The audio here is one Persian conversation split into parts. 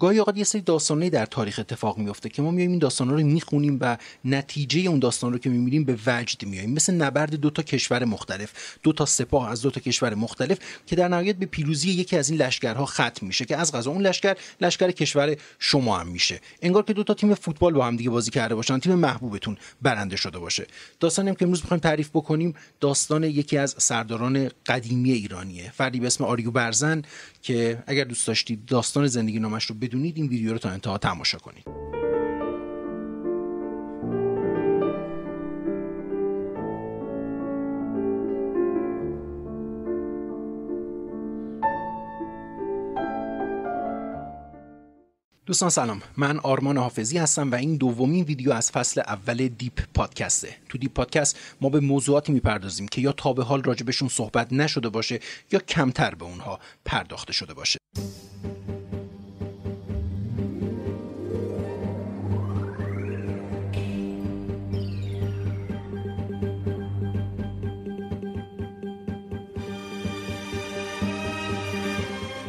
گاهی اوقات یه سری داستانی در تاریخ اتفاق میفته که ما میایم این داستانا رو می‌خونیم و نتیجه اون داستان رو که می‌بینیم به وجد میایم مثل نبرد دو تا کشور مختلف دو تا سپاه از دو تا کشور مختلف که در نهایت به پیروزی یکی از این لشکرها ختم میشه که از غذا. اون لشکر لشکر کشور شما هم میشه. انگار که دو تا تیم فوتبال با هم دیگه بازی کرده باشن تیم محبوبتون برنده شده باشه. داستانی که امروز می‌خوایم تعریف بکنیم داستان یکی از سرداران قدیمی ایرانیه. فردی به اسم آریو برزن که اگر دوست داشتید داستان زندگی نامش رو بدونید این ویدیو رو تا انتها تماشا کنید. دوستان سلام. من آرمان حافظی هستم و این دومین ویدیو از فصل اول Deep پادکسته. تو Deep پادکست ما به موضوعاتی می‌پردازیم که یا تا به حال راجبشون صحبت نشده باشه یا کمتر به اونها پرداخته شده باشه.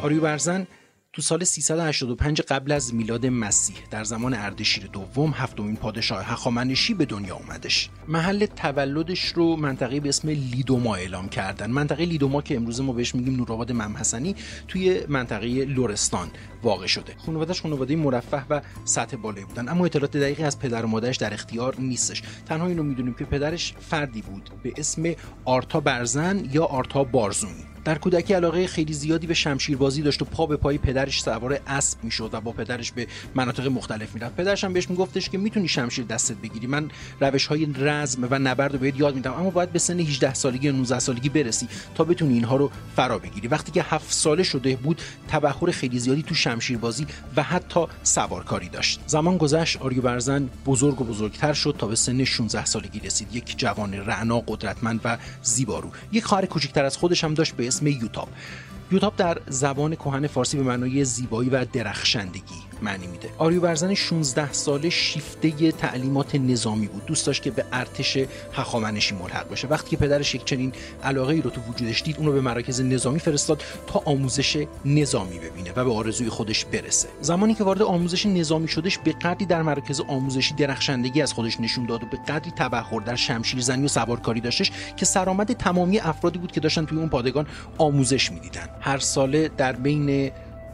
آریو برزن تو سال 385 قبل از میلاد مسیح در زمان اردشیر دوم هفتمین پادشاه هخامنشی به دنیا اومدش. محل تولدش رو منطقه به اسم لیدوما اعلام کردن. منطقه لیدوما که امروز ما بهش میگیم نورآباد ممحسنی توی منطقه لورستان واقع شده. خانوادهش خانواده مرفه و سطح بالایی بودن اما اطلاعات دقیقی از پدر و مادرش در اختیار نیستش. تنها اینو می‌دونیم که پدرش فردی بود به اسم آرتا برزن یا آرتا بارزونی. در کودکی علاقه خیلی زیادی به شمشیربازی داشت و پا به پای پدرش سوار اسب می‌شد و با پدرش به مناطق مختلف می‌رفت. پدرش هم بهش میگفتش که می‌تونی شمشیر دستت بگیری. من روش های رزم و نبرد رو بهت یاد میدم اما باید به سن 18 سالگی یا 19 سالگی برسی تا بتونی اینها رو فرا بگیری. وقتی که 7 ساله شده بود تبخور خیلی زیادی تو شمشیربازی و حتی سوارکاری داشت. زمان گذشت آریو برزن بزرگ و بزرگتر شد تا به سن 16 سالگی رسید. یک جوان رعنا قدرتمند و زیبارو. یک خواهر کوچکتر از خودش هم داشت به اسم یوتاب یوتاب در زبان کهن فارسی به معنای زیبایی و درخشندگی. معنی میده. آریو برزن 16 ساله شیفته تعلیمات نظامی بود. دوست داشت که به ارتش هخامنشی ملحق بشه وقتی که پدرش یک چنین علاقه ای رو تو وجودش دید اونو به مراکز نظامی فرستاد تا آموزش نظامی ببینه و به آرزوی خودش برسه. زمانی که وارد آموزش نظامی شدش به قدری در مراکز آموزشی درخشندگی از خودش نشون داد و به قدری تبحر در شمشیرزنی و سوارکاری داشتش که سرآمد تمامی افرادی بود که داشتن توی اون پادگان آموزش می‌دیدن. هر ساله در بین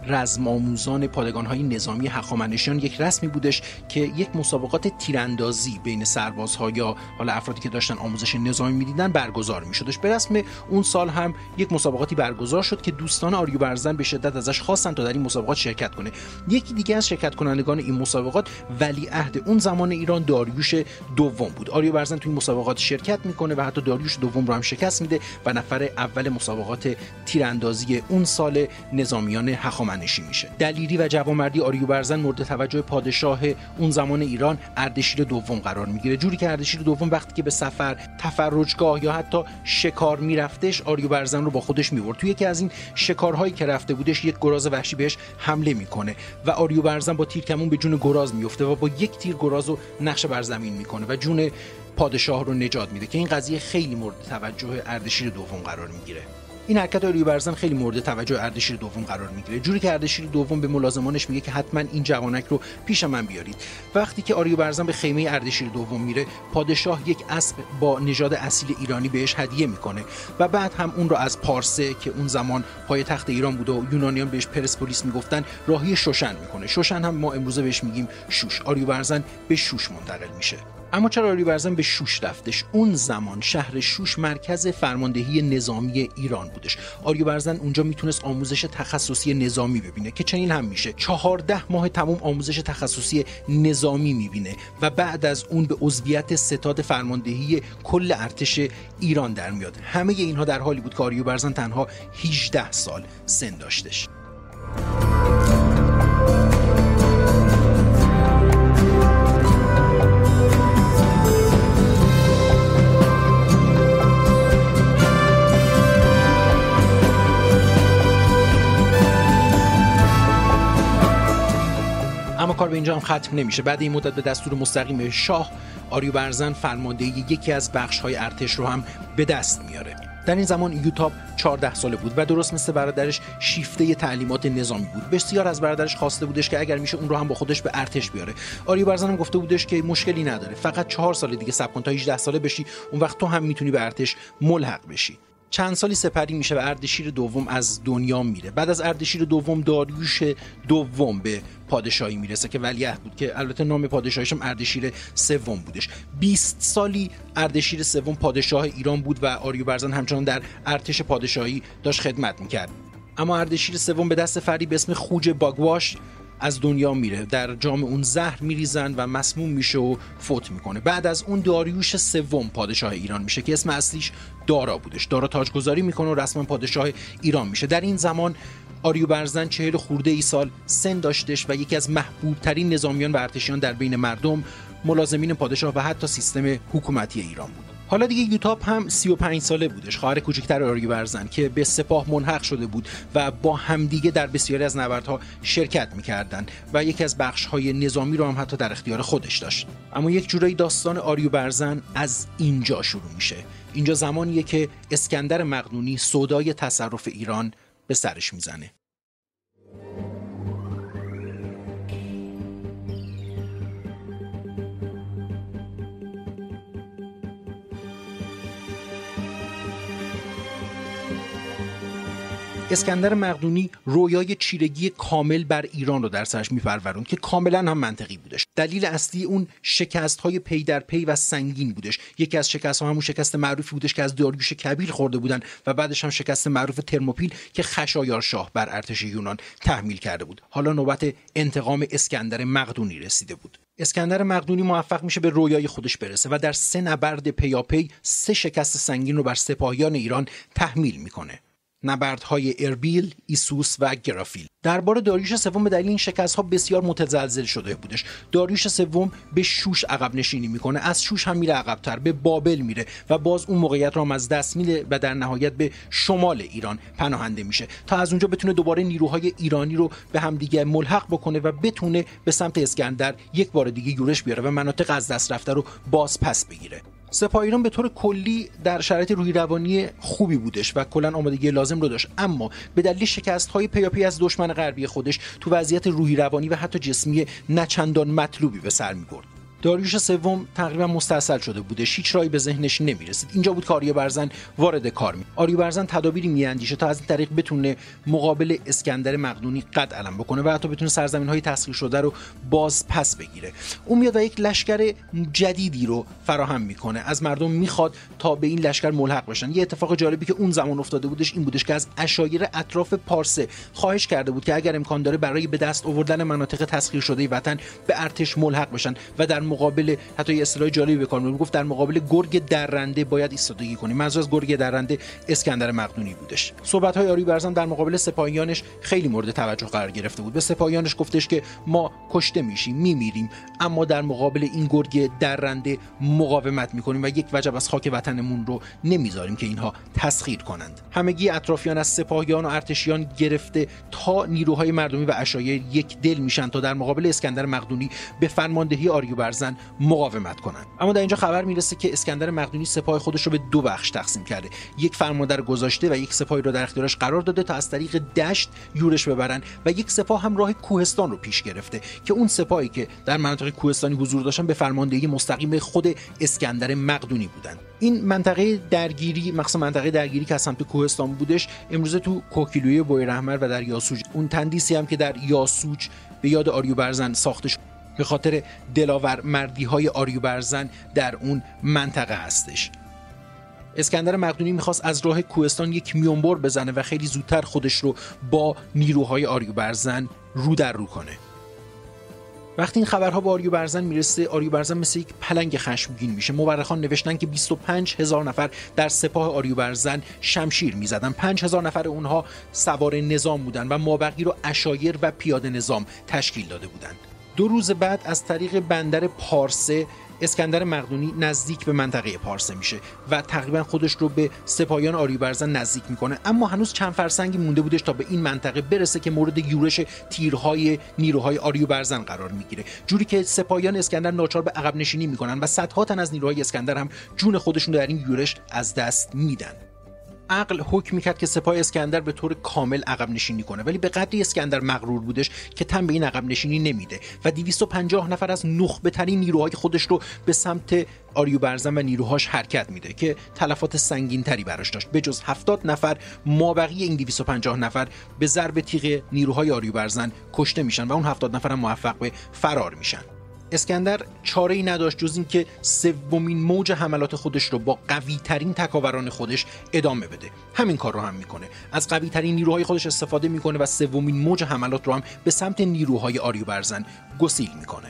رزم آموزان پادگان های نظامی هخامنشیان یک رسمی بودش که یک مسابقات تیراندازی بین سربازها یا حالا افرادی که داشتن آموزش نظامی می‌دیدن برگزار میشدش. به رسم اون سال هم یک مسابقاتی برگزار شد که دوستان آریو برزن به شدت ازش خواستن تا در این مسابقات شرکت کنه. یکی دیگه از شرکت کنندگان این مسابقات ولیعهد اون زمان ایران داریوش دوم بود. آریو برزن توی مسابقات شرکت می‌کنه و حتی داریوش دوم رو هم شکست میده و نفر اول مسابقات تیراندازی اون سال نظامیان هخامنشیان. هخامنشی میشه. دلیری و جوانمردی آریو برزن مورد توجه پادشاه اون زمان ایران اردشیر دوم قرار می‌گیره. جوری که اردشیر دوم وقتی که به سفر تفرجگاه یا حتی شکار میرفتش آریو برزن رو با خودش می‌برد. توی یکی از این شکارهایی که رفته بودش یک گراز وحشی بهش حمله می‌کنه و آریو برزن با تیرکمون به جون گراز میفته و با یک تیر گراز رو نقش بر زمین می‌کنه و جون پادشاه رو نجات میده که این قضیه خیلی مورد توجه اردشیر دوم قرار می‌گیره. این حرکت آریو برزن خیلی مورد توجه اردشیر دوم قرار می‌گیره. جوری که اردشیر دوم به ملازمانش میگه که حتما این جوانک رو پیش من بیارید. وقتی که آریو برزن به خیمه اردشیر دوم میره پادشاه یک اسب با نژاد اصیل ایرانی بهش هدیه می‌کنه و بعد هم اون رو از پارسه که اون زمان پایتخت ایران بوده و یونانیان بهش پرسپولیس می‌گفتن راهی شوشن می‌کنه. شوشن هم ما امروزه بهش میگیم شوش. آریو برزن به شوش منتقل میشه. اما چرا آریو برزن به شوش رفتش؟ اون زمان شهر شوش مرکز فرماندهی نظامی ایران بودش. آریو برزن اونجا می‌تونست آموزش تخصصی نظامی ببینه که چنین هم میشه. چهارده ماه تموم آموزش تخصصی نظامی می‌بینه و بعد از اون به عضویت ستاد فرماندهی کل ارتش ایران در میاد. همه اینها در حالی بود که آریو برزن تنها 18 سال سن داشتش. کار به اینجا هم ختم نمیشه. بعد این مدت به دستور مستقیم شاه آریو برزن فرماندهی یکی از بخش های ارتش رو هم به دست میاره. در این زمان یوتاب 14 ساله بود و درست مثل برادرش شیفته تعلیمات نظامی بود. بسیار از برادرش خواسته بودش که اگر میشه اون رو هم با خودش به ارتش بیاره. آریو برزن هم گفته بودش که مشکلی نداره. فقط چهار سال دیگه صبر کن تا 18 ساله بشی اون وقت تو هم می‌تونی به ارتش ملحق بشی. چند سالی سپری میشه و اردشیر دوم از دنیا میره. بعد از اردشیر دوم داریوش دوم به پادشاهی می‌رسه که ولیعهد بود که البته نام پادشاهیش هم اردشیر سوم بودش. 20 سالی اردشیر سوم پادشاه ایران بود و آریو برزن همچنان در ارتش پادشاهی داشت خدمت می‌کرد. اما اردشیر سوم به دست فری به اسم خوج باگواش از دنیا میره. در جام اون زهر میریزن و مسموم میشه و فوت می‌کنه. بعد از اون داریوش سوم پادشاه ایران میشه که اسم اصلیش دارا بودش. دارا تاجگذاری می‌کنه و رسما پادشاه ایران میشه. در این زمان آریو برزن چهل خورده ای سال سن داشتش و یکی از محبوب ترین نظامیان و ارتشیان در بین مردم ملازمین پادشاه و حتی سیستم حکومتی ایران بود. حالا دیگه یوتاپ هم 35 ساله بودش. خواهر کوچکتر آریو برزن که به سپاه منحق شده بود و با همدیگه در بسیاری از نبردها شرکت می‌کردند و یکی از بخش های نظامی رو هم حتی در اختیار خودش داشت. اما یک جورایی داستان آریو برزن از اینجا شروع میشه. اینجا زمانیه که اسکندر مقدونی سودای تصرف ایران به سرش می‌زنه. اسکندر مقدونی رویای چیرگی کامل بر ایران رو در سرش میپروروند که کاملا هم منطقی بودش. دلیل اصلی اون شکست های پی در پی و سنگین بودش. یکی از شکست ها همون شکست معروفی بودش که از داریوش کبیر خورده بودن و بعدش هم شکست معروف ترموپیل که خشایار شاه بر ارتش یونان تحمیل کرده بود. حالا نوبت انتقام اسکندر مقدونی رسیده بود. اسکندر مقدونی موفق میشه به رویای خودش برسه و در سه نبرد پیاپی سه شکست سنگین رو بر سپاهیان ایران تحمیل می‌کنه. نبردهای اربیل، ایسوس و گرافیل. درباره داریوش سوم به دلیل این شکست ها بسیار متزلزل شده بودش. داریوش سوم به شوش عقب نشینی می‌کنه. از شوش هم میره عقبتر به بابل میره و باز اون موقعیت را از دست میده و در نهایت به شمال ایران پناهنده میشه. تا از اونجا بتونه دوباره نیروهای ایرانی رو به همدیگه ملحق بکنه و بتونه به سمت اسکندر یک بار دیگه یورش بیاره و مناطق از دست رفته رو باز پس بگیره. سپاه ایران به طور کلی در شرایط روی روانی خوبی بودش و کلا آمادگی لازم رو داشت. اما به دلیل شکست های پیاپی از دشمن غربی خودش تو وضعیت روحی روانی و حتی جسمی نچندان مطلوبی به سر می برد داریوش سوم تقریبا مستاصل شده بوده. هیچ رایی به ذهنش نمی‌رسید. اینجا بود که آریو برزن وارد کار می آریو برزن تدابیری میاندیشه تا از این طریق بتونه مقابل اسکندر مقدونی قد علم بکنه و حتی بتونه سرزمین های تسخیر شده رو باز پس بگیره. اون میاد و یک لشکر جدیدی رو فراهم می‌کنه. از مردم می‌خواد تا به این لشکر ملحق بشن. یه اتفاق جالبی که اون زمان افتاده بودش این بودش که از اشایر اطراف پارسه خواهش کرده بود که اگر امکان داره برای به دست آوردن مناطق تسخیر شده وطن به ارتش ملحق بشن و در مقابل حتی یه اصطلاح جالبی به کار گفت در مقابل گرگ درنده باید ایستادگی کنیم. منظور از گرگ درنده اسکندر مقدونی بودش. صحبت های آری برزن در مقابل سپاهیانش خیلی مورد توجه قرار گرفته بود. به سپاهیانش گفتش که ما کشته میشیم میمیریم اما در مقابل این گرگ درنده مقاومت می‌کنیم و یک وجب از خاک وطنمون رو نمی‌ذاریم که اینها تسخیر کنند. همگی اطرافیان از سپاهیان و ارتشیان گرفته تا نیروهای مردمی و اشایر یک دل میشن تا در مقابل اسکندر مقدونی به فرماندهی آریو برزن مقاومت کنند. اما در اینجا خبر می‌رسه که اسکندر مقدونی سپاه خودش رو به دو بخش تقسیم کرده. یک فرمانده گذاشته و یک سپاهی رو در اختیارش قرار داده تا از طریق دشت یورش ببرن و یک سپاه هم راه کوهستان رو پیش گرفته که اون سپاهی که در مناطق کوهستانی حضور داشتن به فرماندهی مستقیم خود اسکندر مقدونی بودند این منطقه درگیری مخصوصا منطقه درگیری که از سمت کوهستان بودش امروزه تو کوکیلوی بوی رحمر و در یاسوج. اون تندیسی هم که در یاسوج به یاد آریو برزن ساخته شد به خاطر دلاور مردی های آریو برزن در اون منطقه هستش. اسکندر مقدونی می‌خواست از راه کوهستان یک میونبر بزنه و خیلی زودتر خودش رو با نیروهای آریو برزن رو در رو کنه. وقتی این خبرها به آریو برزن می‌رسه آریو برزن مثل یک پلنگ خشمگین میشه. مورخان نوشتن که 25 هزار نفر در سپاه آریو برزن شمشیر می‌زدن. 5 هزار نفر اونها سوار نظام بودن و مابقی رو اشایر و پیاده نظام تشکیل داده بودند. دو روز بعد از طریق بندر پارسه اسکندر مقدونی نزدیک به منطقه پارسه میشه و تقریبا خودش رو به سپاهیان آریوبرزن نزدیک می‌کنه. اما هنوز چند فرسنگی مونده بودش تا به این منطقه برسه که مورد یورش تیرهای نیروهای آریوبرزن قرار می‌گیره. جوری که سپاهیان اسکندر ناچار به عقب نشینی می‌کنن و صدها تن از نیروهای اسکندر هم جون خودشون در این یورش از دست میدن. عقل حکم می‌کرد که سپاه اسکندر به طور کامل عقب نشینی کنه. ولی به قدری اسکندر مغرور بودش که تن به این عقب نشینی نمیده. و 250 نفر از نخبه ترین نیروهای خودش رو به سمت آریوبرزن و نیروهاش حرکت میده که تلفات سنگین تری براش داشت. به جز 70 نفر مابقی این 250 نفر به ضرب تیغ نیروهای آریوبرزن کشته میشن و اون 70 نفر هم موفق به فرار میشن. اسکندر چاره ای نداشت جز اینکه سومین موج حملات خودش رو با قوی ترین تکاوران خودش ادامه بده. همین کار رو هم می‌کنه. از قوی ترین نیروهای خودش استفاده می‌کنه و سومین موج حملات رو هم به سمت نیروهای آریوبرزن گسیل می‌کنه.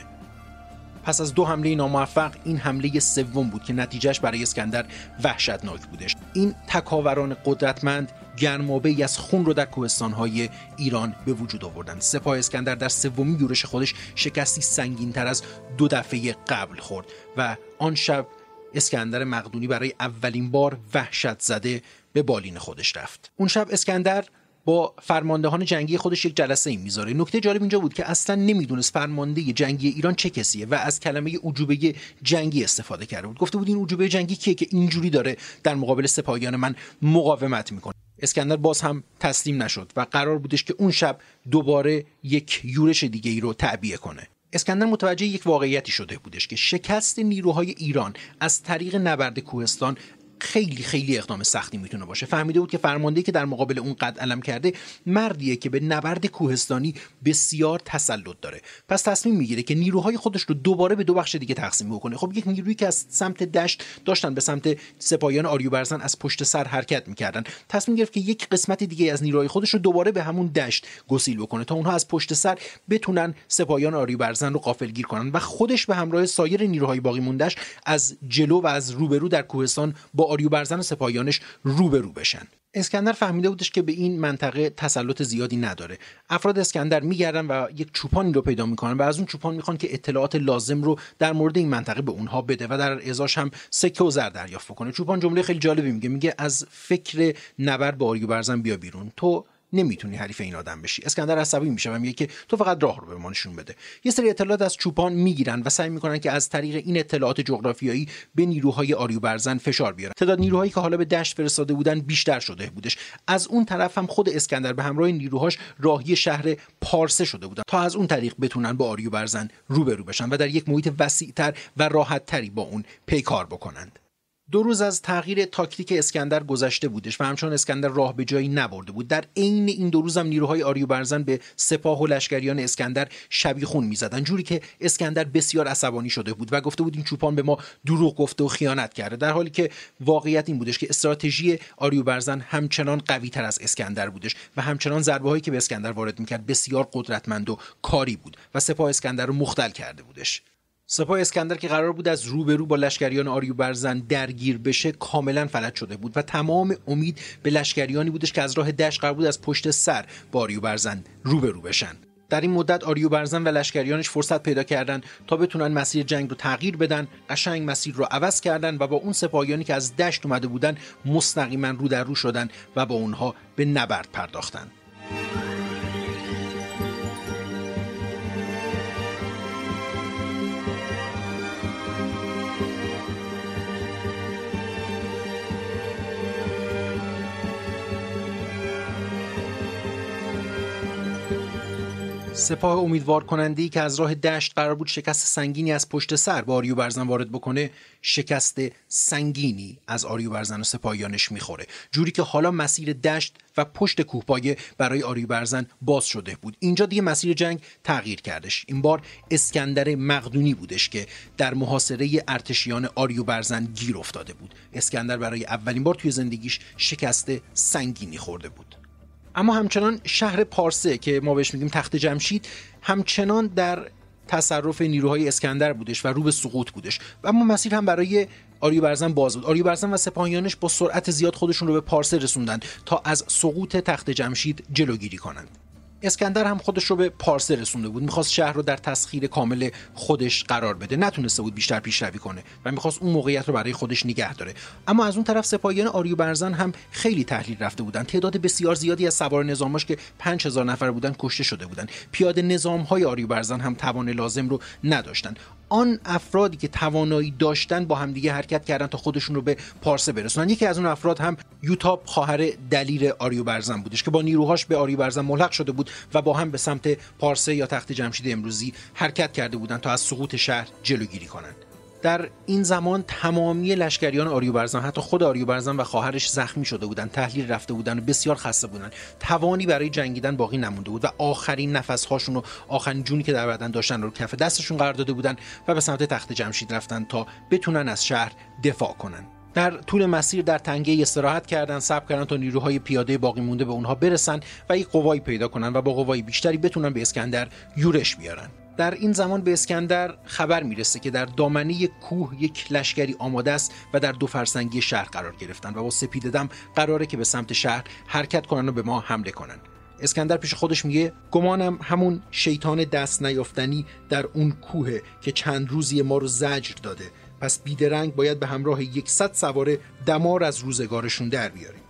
پس از دو حمله ناموفق این حمله سوم بود که نتیجهش برای اسکندر وحشتناک بودش. این تکاوران قدرتمند گرمابه ای از خون رو در کوهستانهای ایران به وجود آوردند. سپاه اسکندر در سومین یورش خودش شکستی سنگین تر از دو دفعه قبل خورد و آن شب اسکندر مقدونی برای اولین بار وحشت زده به بالین خودش رفت. اون شب اسکندر با فرماندهان جنگی خودش یک جلسه ای می‌ذاره. نکته جالب اینجا بود که اصلا نمی‌دونست فرمانده جنگی ایران چه کسیه و از کلمه عجوبه جنگی استفاده کرده بود. گفته بود این عجوبه جنگی کیه که اینجوری داره در مقابل سپاهیان من مقاومت می‌کنه. اسکندر باز هم تسلیم نشد و قرار بودش که اون شب دوباره یک یورش دیگه ای رو تعبیه کنه. اسکندر متوجه یک واقعیتی شده بودش که شکست نیروهای ایران از طریق نبرد کوهستان خیلی خیلی اقدام سختی می‌تونه باشه. فهمیده بود که فرمانده که در مقابل اون قد علم کرده مردیه که به نبرد کوهستانی بسیار تسلط داره. پس تصمیم می‌گیره که نیروهای خودش رو دوباره به دو بخش دیگه تقسیم بکنه. خب یک نیرویی که از سمت دشت داشتن به سمت سپاهیان آریوبرزن از پشت سر حرکت می‌کردن. تصمیم گرفت که یک قسمت دیگه از نیروهای خودش رو دوباره به همون دشت گسیل بکنه تا اونها از پشت سر بتونن سپاهیان آریوبرزن رو غافلگیر کنن و خودش به همراه سایر نیروهای باقی موندهش از جلو و از روبرو در کوهستان با آریوبرزن و سپاهیانش روبرو بشن. اسکندر فهمیده بودش که به این منطقه تسلط زیادی نداره. افراد اسکندر میگردن و یک چوپانی رو پیدا می‌کنن و از اون چوپان می‌خوان که اطلاعات لازم رو در مورد این منطقه به اونها بده و در ازاش هم سکه و زر دریافت کنه چوپان جمله خیلی جالبی میگه میگه از فکر نبرد با آریوبرزن بیا بیرون. تو نمی‌تونی حریف این آدم بشی. اسکندر عصبی میشه و میگه که تو فقط راه رو به ما نشون بده. یه سری اطلاعات از چوپان می‌گیرن و سعی می‌کنن که از طریق این اطلاعات جغرافیایی به نیروهای آریوبرزن فشار بیارن. تعداد نیروهایی که حالا به دشت فرستاده بودن بیشتر شده بودش. از اون طرف هم خود اسکندر به همراه نیروهاش راهی شهر پارسه شده بودن. تا از اون طریق بتونن با آریوبرزن روبرو بشن و در یک محیط وسیعتر و راحتتری با اون پیکار بکنند. دو روز از تغییر تاکتیک اسکندر گذشته بودش و همچنان اسکندر راه به جایی نبرده بود. در عین این دو روز هم نیروهای آریوبرزن به سپاه و لشکریان اسکندر شبیخون می‌زدن جوری که اسکندر بسیار عصبانی شده بود و گفته بود این چوپان به ما دروغ گفته و خیانت کرده. در حالی که واقعیت این بودش که استراتژی آریوبرزن همچنان قوی تر از اسکندر بودش و همچنان ضربه هایی که به اسکندر وارد می‌کرد بسیار قدرتمند و کاری بود و سپاه اسکندر رو مختل کرده بودش. سپاه اسکندر که قرار بود از روبرو با لشکریان آریوبرزن درگیر بشه کاملا فلج شده بود و تمام امید به لشکریانی بودش که از راه دشت قرار بود از پشت سر با آریوبرزن روبرو بشن. در این مدت آریوبرزن و لشکریانش فرصت پیدا کردن تا بتونن مسیر جنگ رو تغییر بدن قشنگ مسیر رو عوض کردن و با اون سپاهیانی که از دشت اومده بودن مستقیما رو در رو شدن و با اونها به نبرد پرداختن. سپاه امیدوار کننده ای که از راه دشت قرار بود شکست سنگینی از پشت سر با آریو برزن وارد بکنه شکست سنگینی از آریو برزن و سپاهیانش می‌خوره. جوری که حالا مسیر دشت و پشت کوهپایه برای آریو برزن باز شده بود. اینجا دیگه مسیر جنگ تغییر کردش. این بار اسکندر مقدونی بودش که در محاصره ارتشیان آریو برزن گیر افتاده بود. اسکندر برای اولین بار توی زندگیش شکست سنگینی خورده بود. اما همچنان شهر پارسه که ما بهش میگیم تخت جمشید همچنان در تصرف نیروهای اسکندر بودش و رو به سقوط بودش. و اما مسیر هم برای آریوبرزن باز بود. آریوبرزن و سپاهیانش با سرعت زیاد خودشون رو به پارسه رسوندن تا از سقوط تخت جمشید جلوگیری کنند. اسکندر هم خودش رو به پارسه رسونده بود. می‌خواست شهر رو در تسخیر کامل خودش قرار بده. نتونسته بود بیشتر پیشروی کنه و می‌خواست اون موقعیت رو برای خودش نگه داره. اما از اون طرف سپاهیان آریوبرزن هم خیلی تحلیل رفته بودن تعداد بسیار زیادی از سوار نظاماش که 5000 نفر بودن کشته شده بودن پیاده نظام های آریوبرزن هم توان لازم رو نداشتن آن افرادی که توانایی داشتن با همدیگه حرکت کردن تا خودشون رو به پارسه برسونن. یکی از اون افراد هم یوتاب خواهر دلیر آریو برزن بودش که با نیروهاش به آریو برزن ملحق شده بود و با هم به سمت پارسه یا تخت جمشید امروزی حرکت کرده بودند تا از سقوط شهر جلوگیری کنند. در این زمان تمامی لشکریان آریوبرزن حتی خود آریوبرزن و خواهرش زخمی شده بودند تحلیل رفته بودند و بسیار خسته بودند توانی برای جنگیدن باقی نمونده بود و آخرین نفسهاشون و آخرین جونی که در بدن داشتن رو کف دستشون قرار داده بودند و به سمت تخت جمشید رفتن تا بتونن از شهر دفاع کنند در طول مسیر در تنگه استراحت کردن صبر کردن تا نیروهای پیاده باقی مونده به اونها برسن و یک قوایی پیدا کنن و با قوای بیشتری بتونن به اسکندر یورش بیارن. در این زمان به اسکندر خبر می‌رسه که در دامنه کوه یک لشکری آماده است و در دو فرسنگی شهر قرار گرفتن و با سپید دم قراره که به سمت شهر حرکت کنن و به ما حمله کنن اسکندر پیش خودش میگه گمانم همون شیطان دست نیافتنی در اون کوه که چند روزی ما رو زجر داده. پس بیدرنگ باید به همراه یکصد سواره دمار از روزگارشون در بیاریم.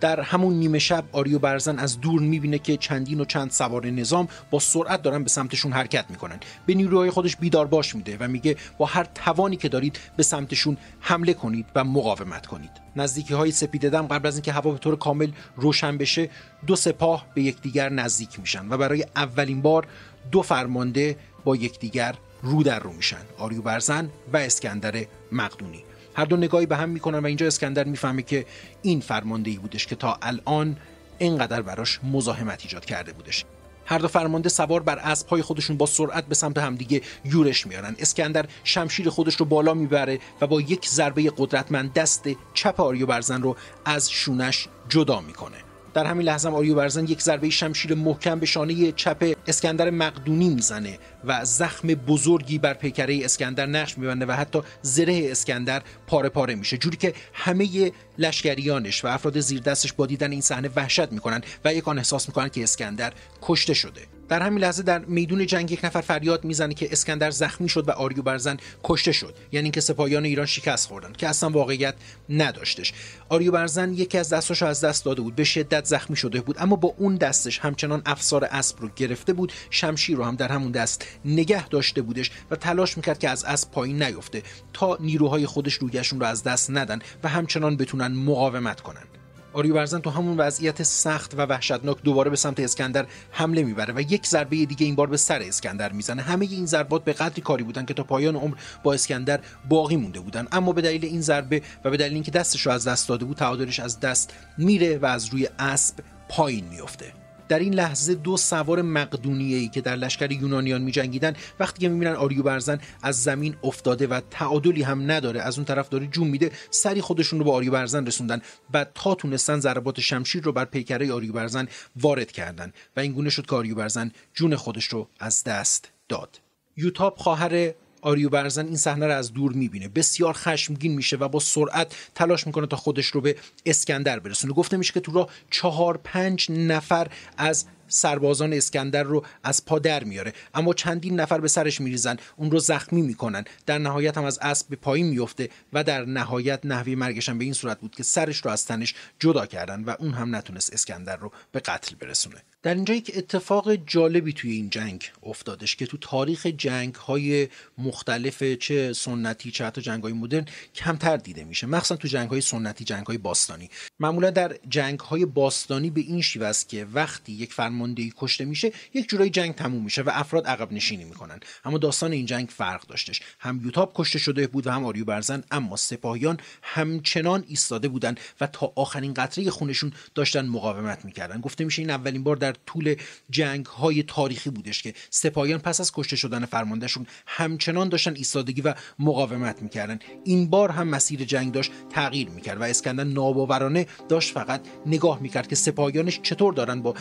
در همون نیمه شب آریو برزن از دور می‌بینه که چندین و چند سوار نظام با سرعت دارن به سمتشون حرکت می‌کنن. به نیروهای خودش بیدار باش میده و میگه با هر توانی که دارید به سمتشون حمله کنید و مقاومت کنید. نزدیکی های سپیددم قبل از اینکه هوا به طور کامل روشن بشه دو سپاه به یکدیگر نزدیک میشن و برای اولین بار دو فرمانده با یکدیگر رو در رو میشن. آریو برزن و اسکندر مقدونی. هر دو نگاهی به هم می‌کنن و اینجا اسکندر می‌فهمه که این فرماندهی بودش که تا الان اینقدر براش مزاحمت ایجاد کرده بودش. هر دو فرمانده سوار بر اسبهای خودشون با سرعت به سمت همدیگه یورش میارن اسکندر شمشیر خودش رو بالا می‌بره و با یک ضربه قدرتمند دست چپ آریو برزن رو از شونش جدا می‌کنه. در همین لحظه آریو برزن یک ضربه شمشیر محکم به شانه چپ اسکندر مقدونی می‌زنه و زخم بزرگی بر پیکره اسکندر نقش میبنده و حتی زره اسکندر پاره پاره میشه. جوری که همه لشکریانش و افراد زیر دستش با دیدن این صحنه وحشت می‌کنن و یکان احساس می‌کنن که اسکندر کشته شده. در همین لحظه در میدون جنگ یک نفر فریاد می‌زنه که اسکندر زخمی شد و آریو برزن کشته شد. یعنی اینکه سپاهیان ایران شکست خوردن که اصلا واقعیت نداشتش. آریو برزن یکی از دستاشو از دست داده بود. به شدت زخمی شده بود. اما با اون دستش همچنان افسار اسب رو گرفته بود. شمشیر رو هم در همون دست نگه داشته بودش و تلاش می‌کرد که از اسب پایین نیفته تا نیروهای خودش رویشون رو از دست ندن و همچنان بتونن مقاومت کنن. آریو برزن تو همون وضعیت سخت و وحشتناک دوباره به سمت اسکندر حمله می‌بره و یک ضربه دیگه این بار به سر اسکندر می‌زنه. همه این ضربات به قدری کاری بودن که تا پایان عمر با اسکندر باقی مونده بودن. اما به دلیل این ضربه و به دلیل اینکه دستش رو از دست داده بود تعادلش از دست میره و از روی اسب پایین میفته در این لحظه دو سوار ای که در لشکر یونانیان میجنگیدن وقتی که می‌بینن آریو برزن از زمین افتاده و تعادلی هم نداره از اون طرف داره جون میده سری خودشون رو به آریو برزن رسوندن و تا تونستن ضربات شمشیر رو بر پیکره آریو برزن وارد کردن. و این گونه شد که آریو برزن جون خودش رو از دست داد. یوتاب خواهر آریو برزن این صحنه رو از دور می‌بینه. بسیار خشمگین میشه و با سرعت تلاش می‌کنه تا خودش رو به اسکندر برسونه. گفته میشه که تو راه چهار پنج نفر از سربازان اسکندر رو از پا در میاره. اما چندین نفر به سرش میریزن. اون رو زخمی می‌کنن. در نهایت هم از اسب به پایین میفته و در نهایت نحوی مرگش به این صورت بود که سرش رو از تنش جدا کردن و اون هم نتونست اسکندر رو به قتل برسونه. در اینجا یک اتفاق جالبی توی این جنگ افتادش که تو تاریخ جنگ های مختلف چه سنتی چه حتی جنگ های مدرن کمتر دیده میشه. مخصوصا تو جنگ های سنتی جنگ های باستانی. معمولا در جنگ های باستانی به این شیوه است که وقتی یک فرماندهی کشته میشه یک جورایی جنگ تموم میشه و افراد عقب نشینی می‌کنن. اما داستان این جنگ فرق داشتش. هم یوتاب کشته شده بود و هم آریو برزن اما سپاهیان همچنان ایستاده بودن و تا آخرین قطره خونشون داشتن مقاومت می‌کردن. گفته میشه این اولین بار در طول جنگ های تاریخی بودش که سپاهیان پس از کشته شدن فرماندهشون همچنان داشتن ایستادگی و مقاومت می‌کردن. این بار هم مسیر جنگ داشت تغییر می‌کرد و اسکندر ناباورانه داشت فقط نگاه می‌کرد که سپاهیانش چطور دارن با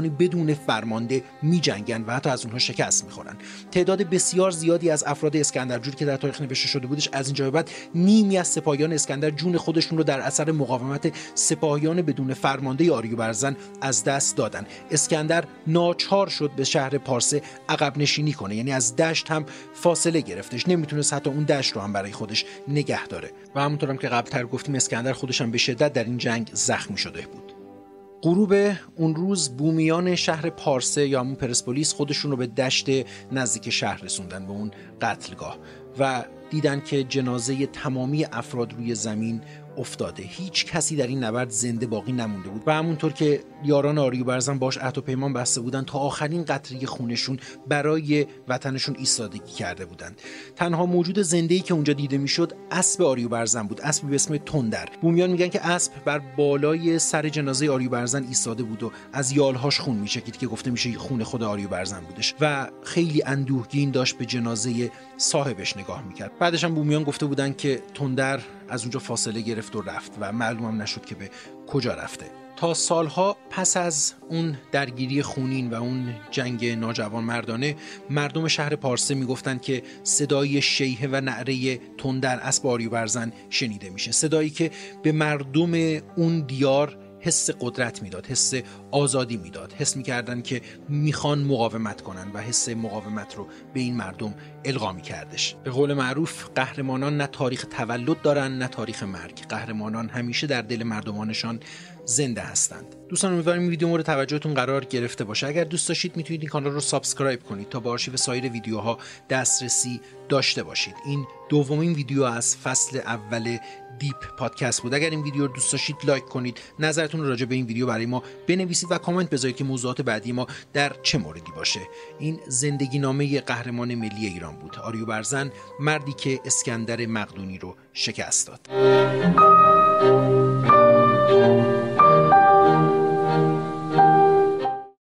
سپاهیانی بدون فرمانده میجنگن و حتی از اونها شکست می‌خورن. تعداد بسیار زیادی از افراد اسکندرجور که در تاریخ نوشته شده بودش از اینجا بعد نیمی از سپاهیان اسکندر جون خودشون رو در اثر مقاومت سپاهیان بدون فرمانده آریو برزن از دست دادن. اسکندر ناچار شد به شهر پارسه عقب نشینی کنه. یعنی از دشت هم فاصله گرفتش. نمی‌تونست حتی اون دشت رو هم برای خودش نگه داره. و همونطورم که قبلتر گفتیم اسکندر خودش هم به شدت در این جنگ زخمی شده بود. غروب اون روز بومیان شهر پارسه یا همون پرسپولیس خودشون رو به دشت نزدیک شهر رسوندن به اون قتلگاه و دیدن که جنازه تمامی افراد روی زمین افتاده. هیچ کسی در این نبرد زنده باقی نمونده بود. و همونطور که یاران آریو برزن باش عهد و پیمان بسته بودن تا آخرین قطره خونشون برای وطنشون ایستادگی کرده بودند. تنها موجود زنده ای که اونجا دیده می‌شد اسب آریو برزن بود اسبی به اسم تندر. بومیان میگن که اسب بر بالای سر جنازه آریو برزن ایستاده بود و از یالهاش خون میچکید که گفته میشه خون خود آریو برزن بودش. و خیلی اندوهگین داشت به جنازه صاحبش نگاه می‌کرد. بعدش هم بومیان گفته بودن که تندر از اونجا فاصله گرفت و رفت و معلومم نشد که به کجا رفته. تا سالها پس از اون درگیری خونین و اون جنگ ناجوان مردانه مردم شهر پارسه می‌گفتند که صدای شیهه و نعره تندر اسب برزن شنیده میشه. صدایی که به مردم اون دیار حس قدرت می‌داد حس آزادی می‌داد. حس می‌کردن که می‌خوان مقاومت کنن و حس مقاومت رو به این مردم القا میکردش. به قول معروف قهرمانان نه تاریخ تولد دارن نه تاریخ مرگ. قهرمانان همیشه در دل مردمانشان زنده هستند. دوستان امیدوارم این ویدیو مورد توجهتون قرار گرفته باشه. اگر دوست داشتید می‌تونید این کانال رو subscribe کنید تا به آرشیو سایر ویدیوها دسترسی داشته باشید. این دومین ویدیو از فصل اول Deep پادکست بود. اگر این ویدیو رو دوست داشتید لایک کنید. نظرتون راجع به این ویدیو برای ما بنویسید و کامنت بذارید که موضوعات بعدی ما در چه موردی باشه. این زندگی نامه قهرمان ملی ایران بود. آریو برزن مردی که اسکندر مقدونی رو شکست داد.